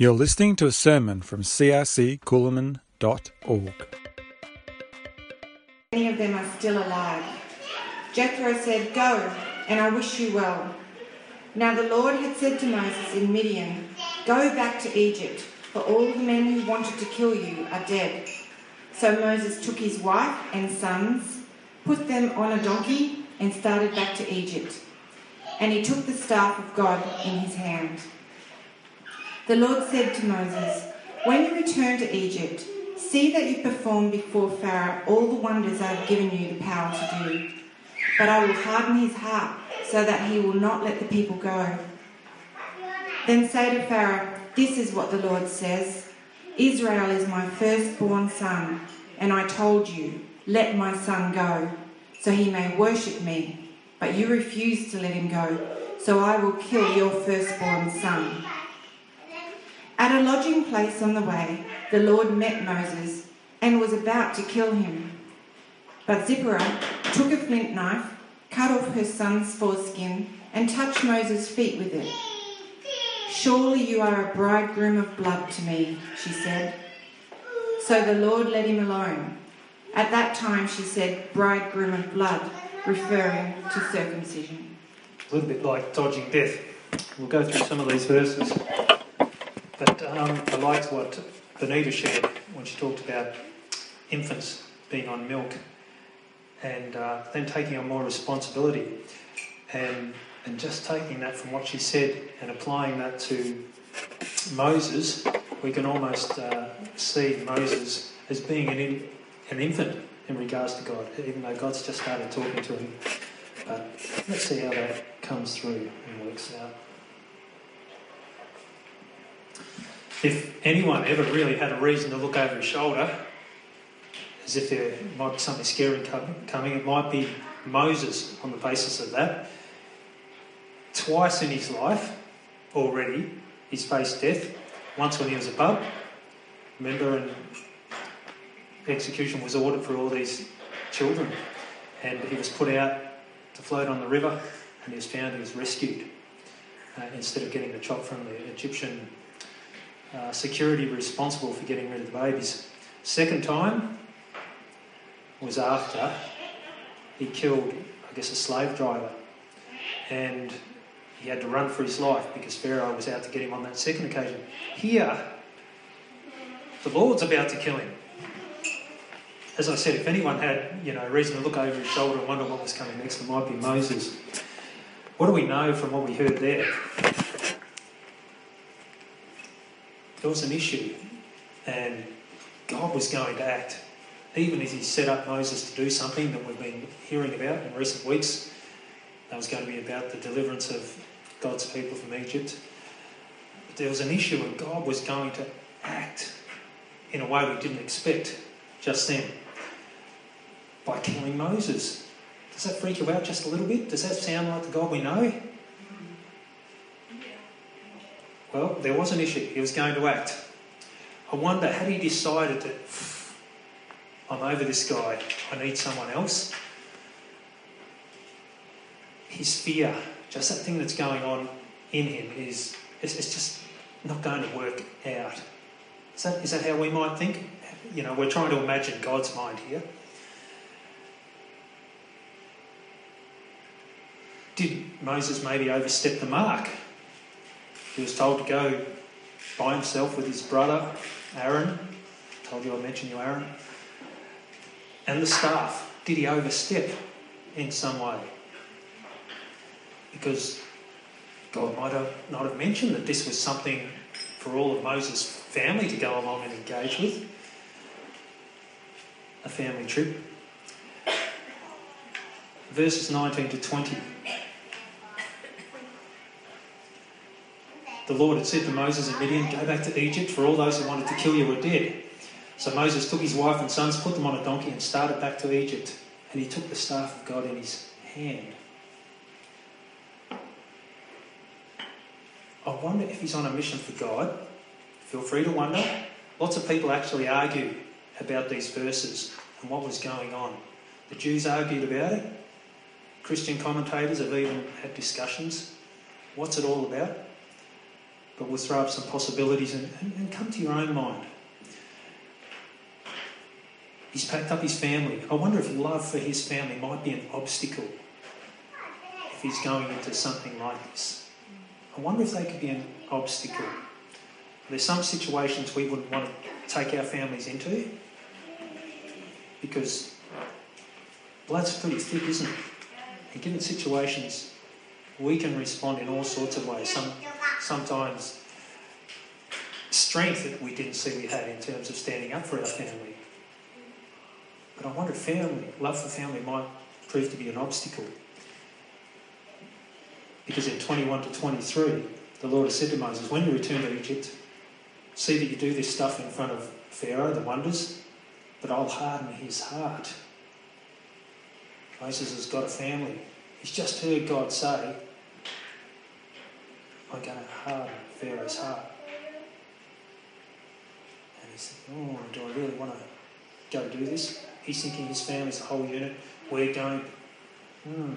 You're listening to a sermon from crccoolaman.org. Many of them are still alive. Jethro said, Go, and I wish you well. Now the Lord had said to Moses in Midian, Go back to Egypt, for all the men who wanted to kill you are dead. So Moses took his wife and sons, put them on a donkey, and started back to Egypt. And he took the staff of God in his hand. The Lord said to Moses, When you return to Egypt, see that you perform before Pharaoh all the wonders I have given you the power to do. But I will harden his heart so that he will not let the people go. Then say to Pharaoh, This is what the Lord says Israel is my firstborn son, and I told you, Let my son go, so he may worship me. But you refuse to let him go, so I will kill your firstborn son. At a lodging place on the way, the Lord met Moses and was about to kill him. But Zipporah took a flint knife, cut off her son's foreskin, and touched Moses' feet with it. Surely you are a bridegroom of blood to me, she said. So the Lord let him alone. At that time she said, bridegroom of blood, referring to circumcision. a little bit like dodging death. We'll go through some of these verses. But um, I liked what Benita shared when she talked about infants being on milk and uh, then taking on more responsibility and, and just taking that from what she said and applying that to Moses, we can almost uh, see Moses as being an, in, an infant in regards to God, even though God's just started talking to him. But let's see how that comes through and works out. If anyone ever really had a reason to look over his shoulder, as if there might be something scary coming, it might be Moses on the basis of that. Twice in his life already, he's faced death. Once when he was a bub, remember, and execution was ordered for all these children, and he was put out to float on the river, and he was found he was rescued uh, instead of getting the chop from the Egyptian uh, security responsible for getting rid of the babies. Second time was after he killed, I guess, a slave driver. And he had to run for his life because Pharaoh was out to get him on that second occasion. Here, the Lord's about to kill him. As I said, if anyone had, you know, reason to look over his shoulder and wonder what was coming next, it might be Moses. What do we know from what we heard there? There was an issue, and God was going to act. Even as He set up Moses to do something that we've been hearing about in recent weeks, that was going to be about the deliverance of God's people from Egypt. But there was an issue, and God was going to act in a way we didn't expect just then by killing Moses. Does that freak you out just a little bit? Does that sound like the God we know? Well, there was an issue. He was going to act. I wonder, had he decided that I'm over this guy, I need someone else? His fear, just that thing that's going on in him, is it's, it's just not going to work out. Is that, is that how we might think? You know, we're trying to imagine God's mind here. Did Moses maybe overstep the mark? He was told to go by himself with his brother Aaron. I told you I mentioned you, Aaron. And the staff. Did he overstep in some way? Because God might have not have mentioned that this was something for all of Moses' family to go along and engage with. A family trip. Verses 19 to 20. The Lord had said to Moses and Midian, Go back to Egypt, for all those who wanted to kill you were dead. So Moses took his wife and sons, put them on a donkey, and started back to Egypt. And he took the staff of God in his hand. I wonder if he's on a mission for God. Feel free to wonder. Lots of people actually argue about these verses and what was going on. The Jews argued about it. Christian commentators have even had discussions. What's it all about? But we'll throw up some possibilities and, and, and come to your own mind. He's packed up his family. I wonder if love for his family might be an obstacle if he's going into something like this. I wonder if they could be an obstacle. There's some situations we wouldn't want to take our families into because blood's pretty thick, isn't it? And given situations, we can respond in all sorts of ways. Some, sometimes strength that we didn't see we had in terms of standing up for our family. But I wonder if family, love for family might prove to be an obstacle. Because in 21 to 23, the Lord has said to Moses, When you return to Egypt, see that you do this stuff in front of Pharaoh, the wonders, but I'll harden his heart. Moses has got a family. He's just heard God say, I'm going to harden Pharaoh's heart. And he's thinking, oh, do I really want to go do this? He's thinking his family's a whole unit. We're going, hmm.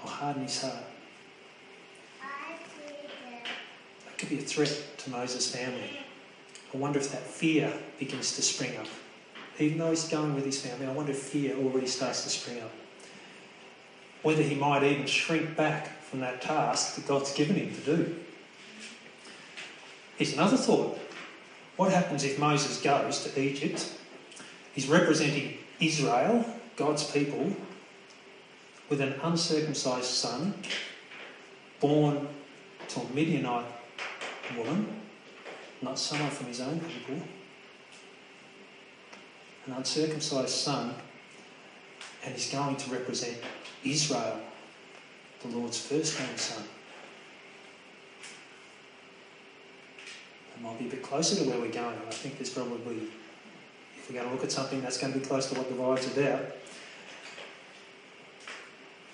I'll harden his heart. That could be a threat to Moses' family. I wonder if that fear begins to spring up. Even though he's going with his family, I wonder if fear already starts to spring up. Whether he might even shrink back from that task that God's given him to do. Here's another thought. What happens if Moses goes to Egypt? He's representing Israel, God's people, with an uncircumcised son born to a Midianite woman, not someone from his own people, an uncircumcised son, and he's going to represent Israel, the Lord's firstborn son. It might be a bit closer to where we're going. I think there's probably, if we're going to look at something that's going to be close to what the Bible's about,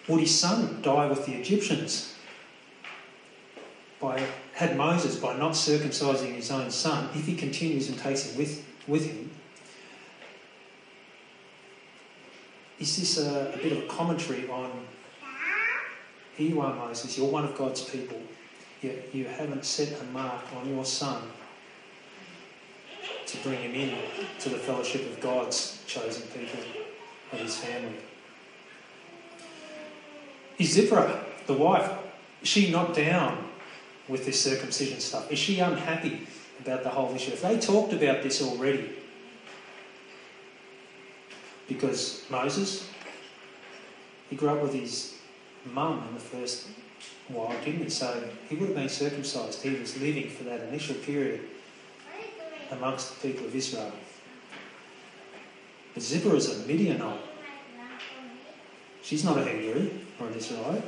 would his son die with the Egyptians? By, had Moses, by not circumcising his own son, if he continues and takes him with, with him, is this a, a bit of a commentary on here you are, Moses, you're one of God's people, yet you haven't set a mark on your son to bring him in to the fellowship of God's chosen people, of his family. Is Zipporah, the wife, is she not down with this circumcision stuff? Is she unhappy about the whole issue? If they talked about this already, because Moses, he grew up with his mum in the first while, didn't he? So he would have been circumcised. He was living for that initial period amongst the people of Israel. But Zipporah is a Midianite. She's not a Hebrew or an Israelite.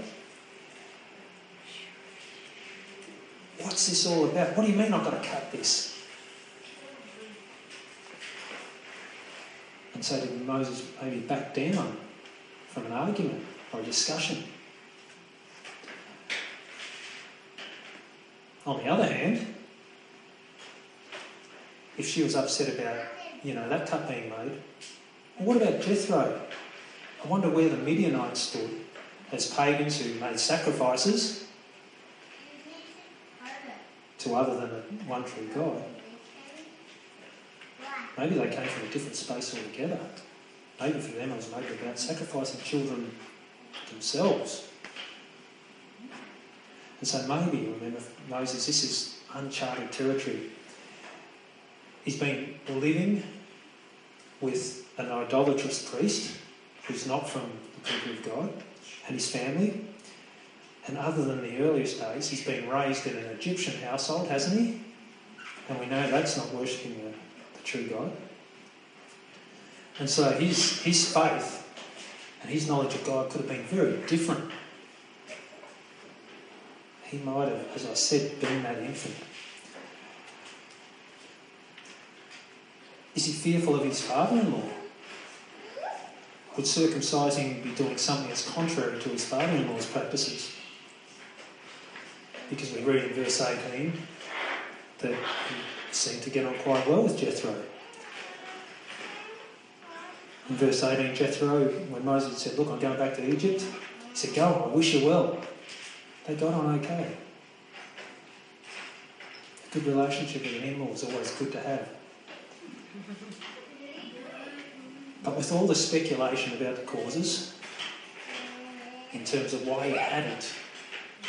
What's this all about? What do you mean I've got to cut this? And so did Moses maybe back down from an argument or a discussion? On the other hand, if she was upset about, you know, that cut being made, what about Jethro? I wonder where the Midianites stood as pagans who made sacrifices to other than the one true God. Maybe they came from a different space altogether. Maybe for them it was maybe about sacrificing children themselves. And so maybe, remember, Moses, this is uncharted territory. He's been living with an idolatrous priest who's not from the people of God and his family. And other than the earliest days, he's been raised in an Egyptian household, hasn't he? And we know that's not worshipping the, true God. And so his, his faith and his knowledge of God could have been very different. He might have, as I said, been that infant. Is he fearful of his father in law? Would circumcising be doing something that's contrary to his father in law's practices? Because we read in verse 18 that seemed to get on quite well with Jethro. In verse 18, Jethro, when Moses said, Look, I'm going back to Egypt, he said, Go, I wish you well. They got on okay. A good relationship with an in-law is always good to have. But with all the speculation about the causes, in terms of why he hadn't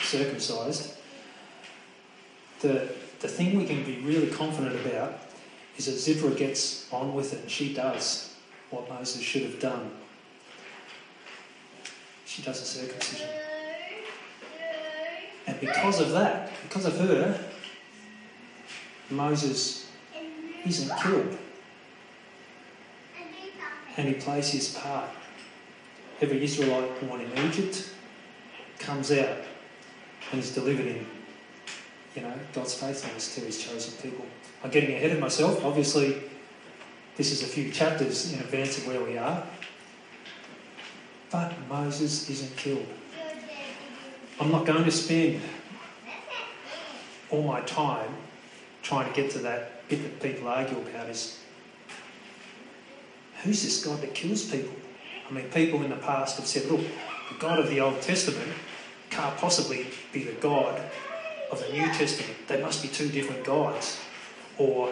circumcised, the, the thing we can be really confident about is that Zipporah gets on with it and she does what Moses should have done. She does a circumcision. And because of that, because of her, Moses isn't killed. And he plays his part. Every Israelite born in Egypt comes out and is delivered in, you know, God's faithfulness to his chosen people. I'm getting ahead of myself. Obviously, this is a few chapters in advance of where we are. But Moses isn't killed. I'm not going to spend all my time trying to get to that bit that people argue about is who's this God that kills people? I mean, people in the past have said, look, the God of the Old Testament can't possibly be the God of the New Testament. They must be two different gods or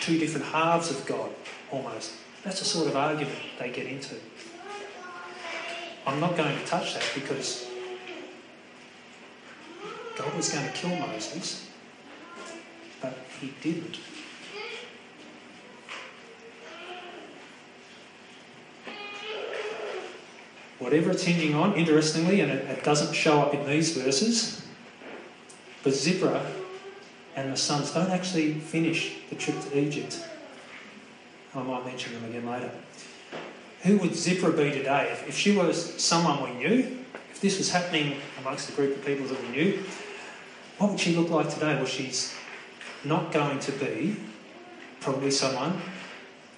two different halves of God almost. That's the sort of argument they get into. I'm not going to touch that because God was going to kill Moses, but he didn't. Whatever it's hinging on, interestingly, and it, it doesn't show up in these verses, but Zipporah and the sons don't actually finish the trip to Egypt. Oh, I might mention them again later. Who would Zipporah be today? If, if she was someone we knew, if this was happening amongst a group of people that we knew, what would she look like today? Well, she's not going to be probably someone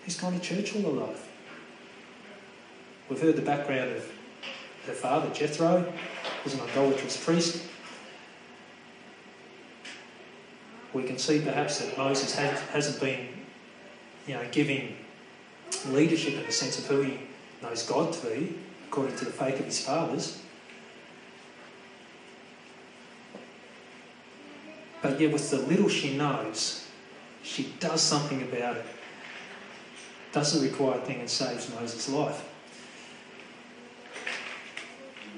who's gone to church all her life. We've heard the background of her father, Jethro, was an idolatrous priest. We can see perhaps that Moses hasn't been, you know, giving leadership in the sense of who he knows God to be, according to the faith of his fathers. But yet, with the little she knows, she does something about it. Does the required thing and saves Moses' life.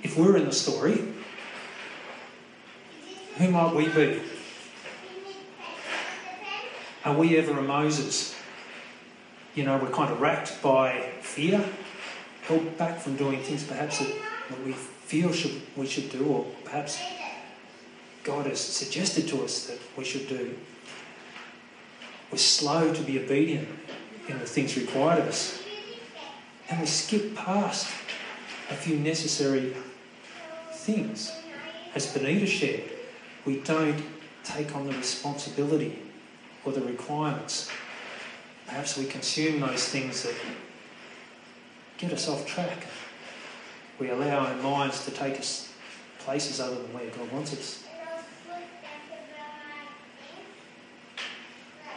If we're in the story, who might we be? Are we ever a Moses? You know, we're kind of racked by fear, held back from doing things perhaps that, we feel should, we should do, or perhaps God has suggested to us that we should do. We're slow to be obedient in the things required of us. And we skip past a few necessary things. As Benita shared, we don't take on the responsibility or the requirements. Perhaps we consume those things that get us off track. We allow our minds to take us places other than where God wants us.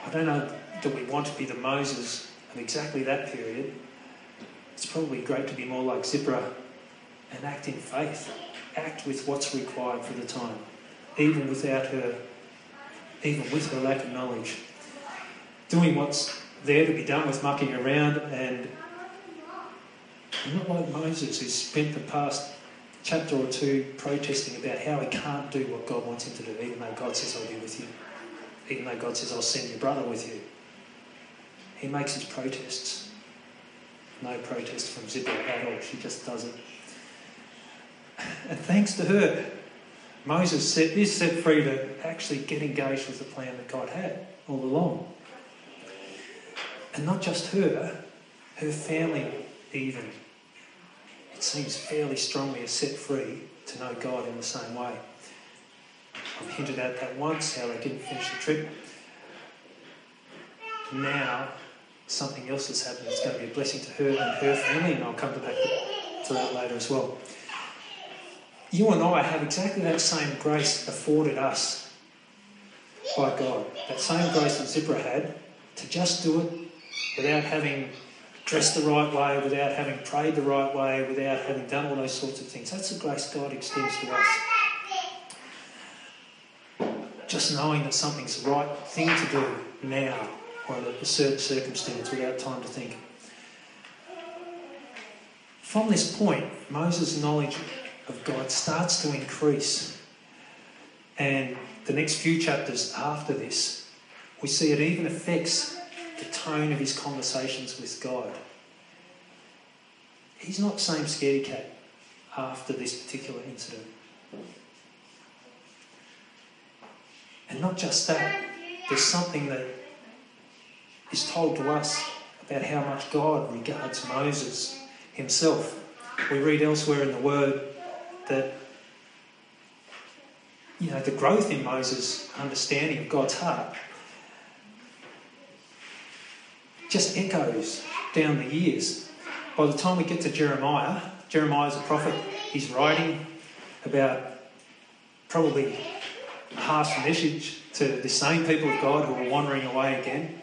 I don't know that we want to be the Moses of exactly that period. It's probably great to be more like Zipporah and act in faith, act with what's required for the time, even without her, even with her lack of knowledge. Doing what's there to be done with mucking around and not like Moses, who spent the past chapter or two protesting about how he can't do what God wants him to do, even though God says, I'll be with you even though God says, I'll send your brother with you. He makes his protests. No protest from Zipporah at all. She just does it. And thanks to her, Moses set, is set free to actually get engaged with the plan that God had all along. And not just her, her family even, it seems fairly strongly are set free to know God in the same way. I've hinted at that once, how they didn't finish the trip. Now, something else has happened that's going to be a blessing to her and her family, and I'll come back to that later as well. You and I have exactly that same grace afforded us by God. That same grace that Zipporah had to just do it without having dressed the right way, without having prayed the right way, without having done all those sorts of things. That's the grace God extends to us. just knowing that something's the right thing to do now or a certain circumstance without time to think. From this point, Moses' knowledge of God starts to increase. And the next few chapters after this, we see it even affects the tone of his conversations with God. He's not the same scaredy cat after this particular incident. And not just that, there's something that is told to us about how much God regards Moses himself. We read elsewhere in the Word that you know the growth in Moses' understanding of God's heart just echoes down the years. By the time we get to Jeremiah, Jeremiah is a prophet. He's writing about probably a harsh message to the same people of God who are wandering away again.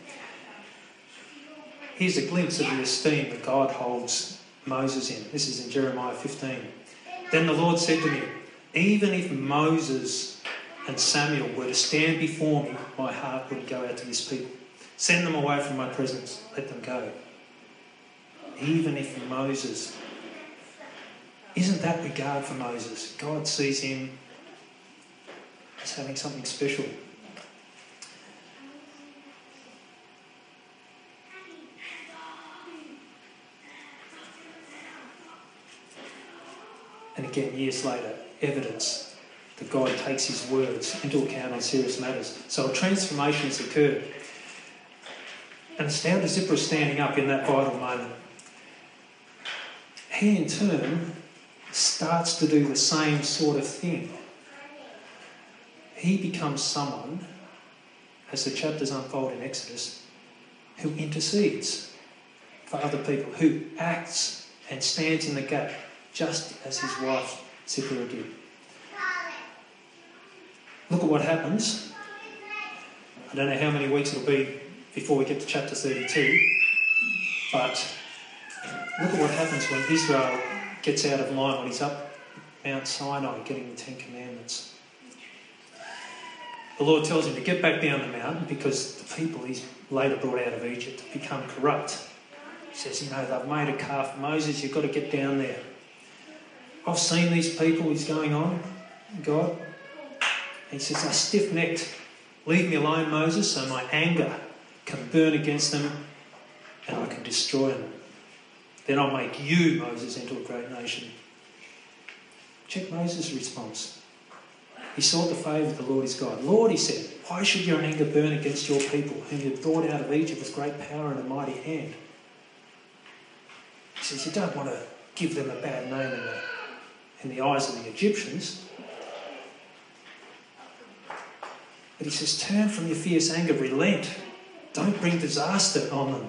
Here's a glimpse of the esteem that God holds Moses in. This is in Jeremiah 15. Then the Lord said to me, Even if Moses and Samuel were to stand before me, my heart would go out to this people. Send them away from my presence. Let them go. Even if Moses. Isn't that regard for Moses? God sees him as having something special. Again, years later, evidence that God takes his words into account on serious matters. So a transformation has occurred. And astounded Zipporah standing up in that vital moment. He, in turn, starts to do the same sort of thing. He becomes someone, as the chapters unfold in Exodus, who intercedes for other people, who acts and stands in the gap, just as his wife Zipporah did. Look at what happens. I don't know how many weeks it'll be before we get to chapter 32, but look at what happens when Israel gets out of line when he's up Mount Sinai getting the Ten Commandments. The Lord tells him to get back down the mountain because the people he's later brought out of Egypt have become corrupt. He says, You know, they've made a calf. Moses, you've got to get down there. I've seen these people, he's going on, God. He says, They're stiff necked. Leave me alone, Moses, so my anger can burn against them and I can destroy them. Then I'll make you, Moses, into a great nation. Check Moses' response. He sought the favour of the Lord his God. Lord, he said, why should your anger burn against your people, whom you brought out of Egypt with great power and a mighty hand? He says, you don't want to give them a bad name in the, in the eyes of the Egyptians. But he says, turn from your fierce anger, relent. Don't bring disaster on them.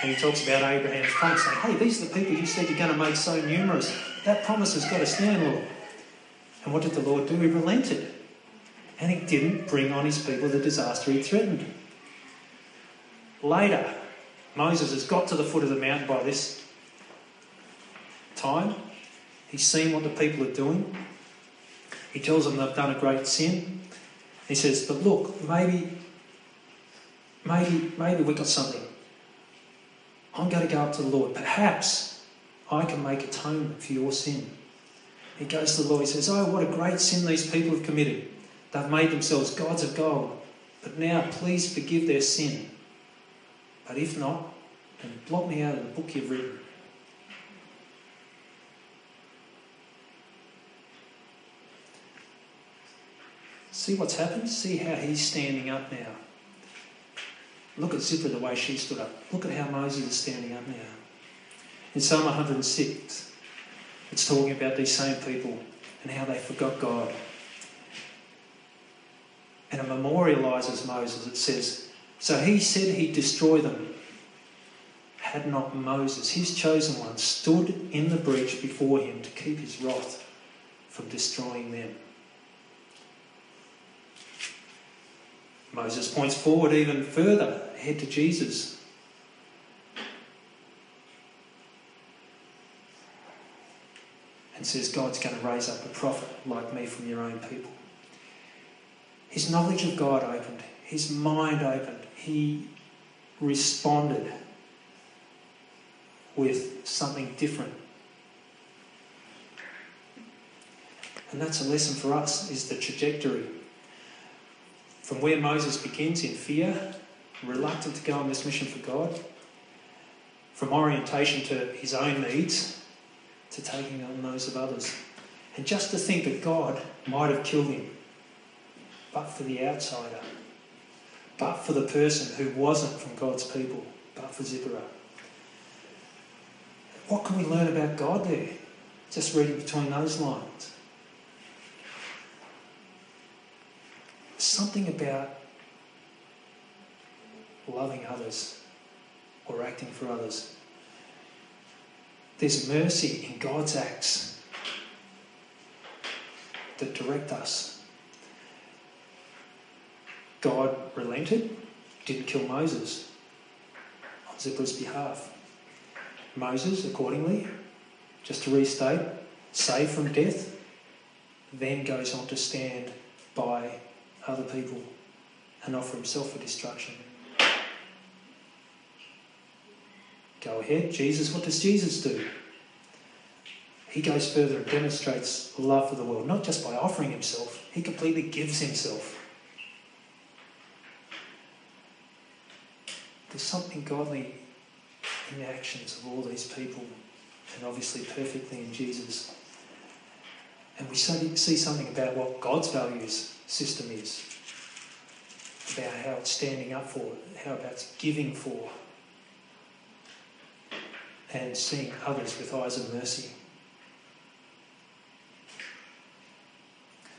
And he talks about Abraham's promise, saying, hey, these are the people you said you're going to make so numerous. That promise has got to stand, Lord. And what did the Lord do? He relented. And he didn't bring on his people the disaster he threatened. Later, Moses has got to the foot of the mountain by this time. He's seen what the people are doing. He tells them they've done a great sin. He says, But look, maybe, maybe, maybe we've got something. I'm going to go up to the Lord. Perhaps I can make atonement for your sin. He goes to the Lord. He says, Oh, what a great sin these people have committed. They've made themselves gods of gold. But now, please forgive their sin. But if not, then blot me out of the book you've written. See what's happened? See how he's standing up now. Look at Zipporah, the way she stood up. Look at how Moses is standing up now. In Psalm 106, it's talking about these same people and how they forgot God. And it memorialises Moses. It says, So he said he'd destroy them. Had not Moses, his chosen one, stood in the breach before him to keep his wrath from destroying them. Moses points forward even further, ahead to Jesus. And says, God's going to raise up a prophet like me from your own people. His knowledge of God opened, his mind opened. He responded with something different. And that's a lesson for us is the trajectory. From where Moses begins in fear, reluctant to go on this mission for God, from orientation to his own needs to taking on those of others. And just to think that God might have killed him, but for the outsider, but for the person who wasn't from God's people, but for Zipporah. What can we learn about God there? Just reading between those lines. Something about loving others or acting for others. There's mercy in God's acts that direct us. God relented, didn't kill Moses on Zipporah's behalf. Moses, accordingly, just to restate, saved from death, then goes on to stand by other people and offer himself for destruction. Go ahead, Jesus, what does Jesus do? He goes further and demonstrates love for the world, not just by offering himself, he completely gives himself. There's something godly in the actions of all these people, and obviously perfectly in Jesus. And we see something about what God's values system is, about how it's standing up for, how about it's giving for, and seeing others with eyes of mercy.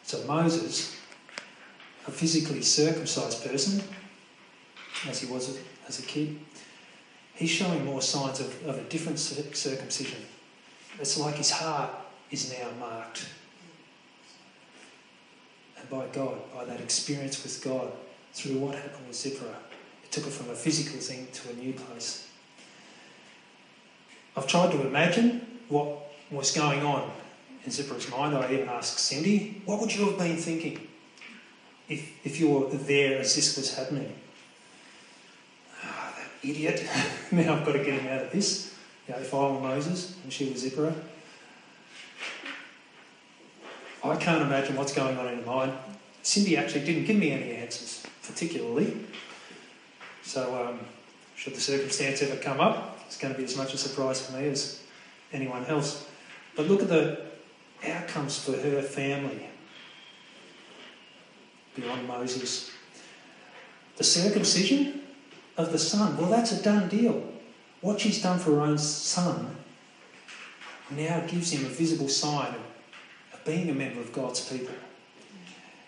So Moses, a physically circumcised person, as he was as a kid, he's showing more signs of, of a different circumcision. It's like his heart is now marked. By God, by that experience with God, through what happened with Zipporah, it took it from a physical thing to a new place. I've tried to imagine what was going on in Zipporah's mind. I even asked Cindy, what would you have been thinking if, if you were there as this was happening? Ah, that idiot. now I've got to get him out of this. You know, if I were Moses and she was Zipporah. I can't imagine what's going on in her mind. Cindy actually didn't give me any answers, particularly. So, um, should the circumstance ever come up, it's going to be as much a surprise for me as anyone else. But look at the outcomes for her family beyond Moses. The circumcision of the son, well, that's a done deal. What she's done for her own son now gives him a visible sign of being a member of God's people.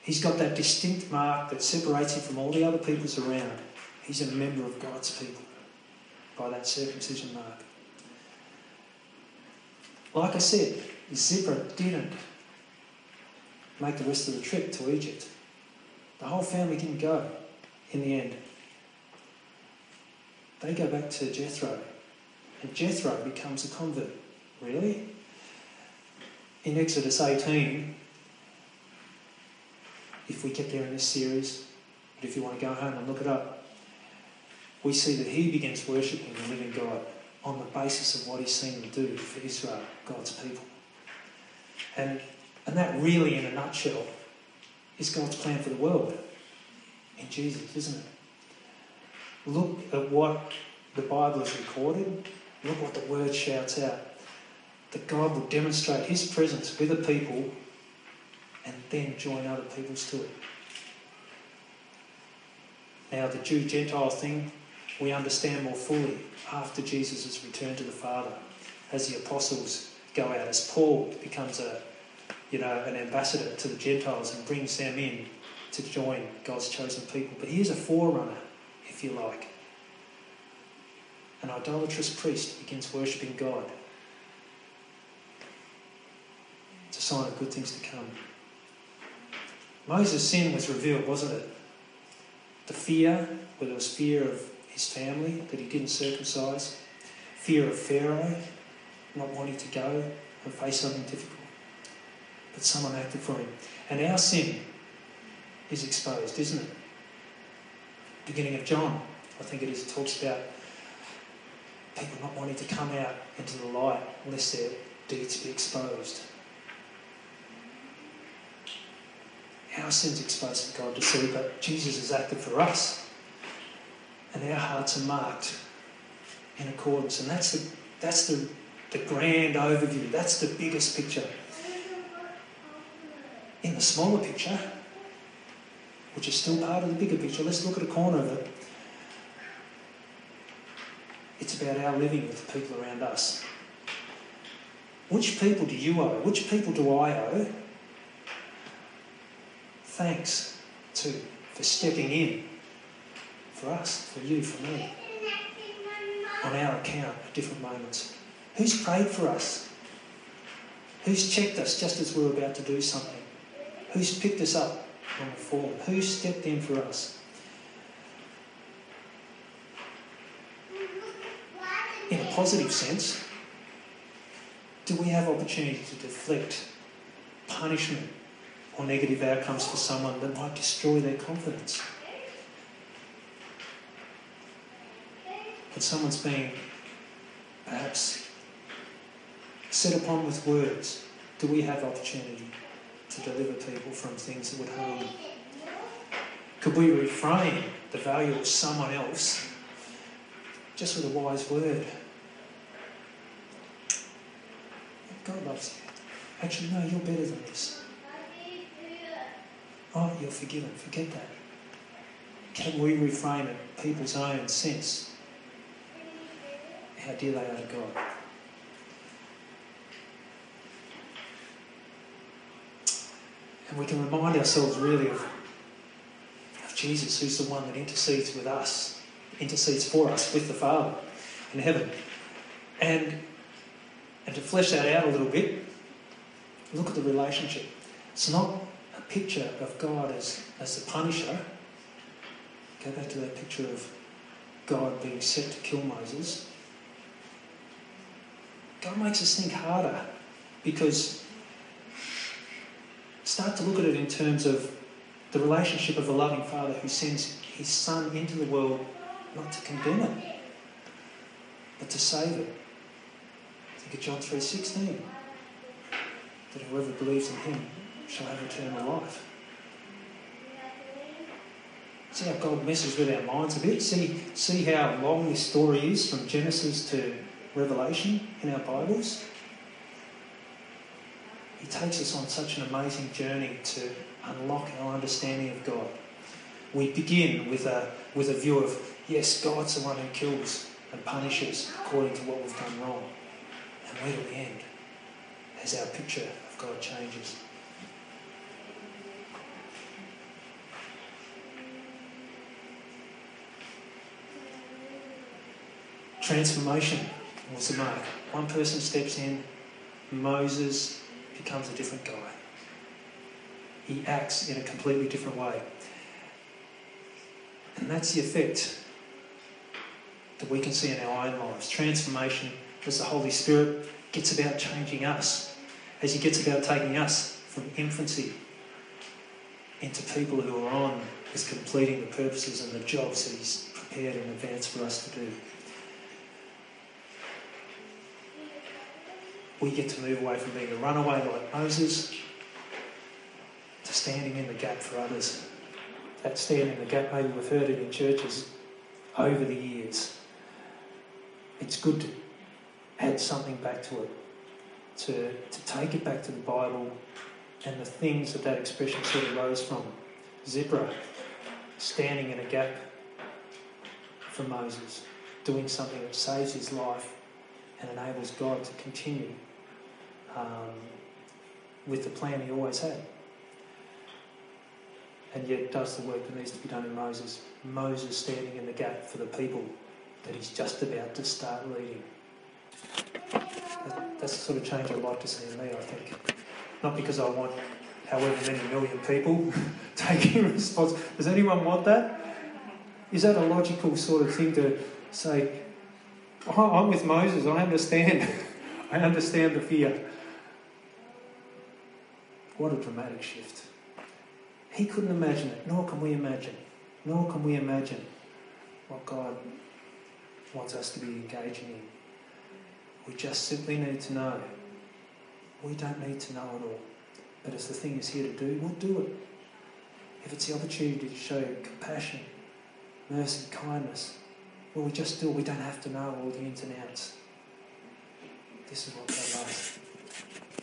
He's got that distinct mark that separates him from all the other peoples around. He's a member of God's people by that circumcision mark. Like I said, Zipporah didn't make the rest of the trip to Egypt. The whole family didn't go in the end. They go back to Jethro, and Jethro becomes a convert. Really? In Exodus 18, if we get there in this series, but if you want to go home and look it up, we see that he begins worshipping the living God on the basis of what he's seen him do for Israel, God's people. And, and that really, in a nutshell, is God's plan for the world in Jesus, isn't it? Look at what the Bible has recorded. Look what the Word shouts out. That God will demonstrate His presence with a people and then join other peoples to it. Now, the Jew Gentile thing, we understand more fully after Jesus' return to the Father, as the apostles go out, as Paul becomes a, you know, an ambassador to the Gentiles and brings them in to join God's chosen people. But he is a forerunner, if you like. An idolatrous priest begins worshipping God. It's a sign of good things to come. Moses' sin was revealed, wasn't it? The fear, whether it was fear of his family that he didn't circumcise, fear of Pharaoh, not wanting to go and face something difficult. But someone acted for him. And our sin is exposed, isn't it? Beginning of John, I think it is, it talks about people not wanting to come out into the light lest their deeds be exposed. Our sin's exposed for God to see, but Jesus has acted for us. And our hearts are marked in accordance. And that's the, that's the, the grand overview. That's the biggest picture. In the smaller picture, which is still part of the bigger picture, let's look at a corner of it. It's about our living with the people around us. Which people do you owe? Which people do I owe? Thanks to for stepping in for us, for you, for me, on our account at different moments. Who's prayed for us? Who's checked us just as we're about to do something? Who's picked us up when we've fallen? Who's stepped in for us? In a positive sense, do we have opportunity to deflect punishment or negative outcomes for someone that might destroy their confidence? But someone's been perhaps set upon with words, do we have opportunity to deliver people from things that would harm them? Could we reframe the value of someone else just with a wise word? God loves you. Actually, no, you're better than this. Oh, you're forgiven. Forget that. Can we reframe it people's own sense how dear they are to God? And we can remind ourselves really of, of Jesus, who's the one that intercedes with us, intercedes for us with the Father in heaven. And and to flesh that out a little bit, look at the relationship. It's not picture of God as, as the punisher. Go back to that picture of God being set to kill Moses. God makes us think harder because start to look at it in terms of the relationship of a loving father who sends his son into the world not to condemn it, but to save it. Think of John 3.16. That whoever believes in him shall have eternal life. See how God messes with our minds a bit? See, see how long this story is from Genesis to Revelation in our Bibles? He takes us on such an amazing journey to unlock our understanding of God. We begin with a, with a view of, yes, God's the one who kills and punishes according to what we've done wrong. And where do we end as our picture of God changes? Transformation was the mark. One person steps in, Moses becomes a different guy. He acts in a completely different way. And that's the effect that we can see in our own lives. Transformation as the Holy Spirit gets about changing us, as He gets about taking us from infancy into people who are on is completing the purposes and the jobs that He's prepared in advance for us to do. We get to move away from being a runaway like Moses to standing in the gap for others. That standing in the gap, maybe we've heard it in churches over the years. It's good to add something back to it, to, to take it back to the Bible and the things that that expression sort of rose from. Zipporah standing in a gap for Moses, doing something that saves his life and enables God to continue um, with the plan he always had. And yet does the work that needs to be done in Moses. Moses standing in the gap for the people that he's just about to start leading. That's the sort of change I'd like to see in me, I think. Not because I want however many million people taking response. Does anyone want that? Is that a logical sort of thing to say, oh, I'm with Moses, I understand. I understand the fear. What a dramatic shift. He couldn't imagine it, nor can we imagine. Nor can we imagine what God wants us to be engaging in. We just simply need to know. We don't need to know it all. But as the thing is here to do, we'll do it. If it's the opportunity to show compassion, mercy, kindness, well, we just do it. We don't have to know all the ins and outs. This is what God loves.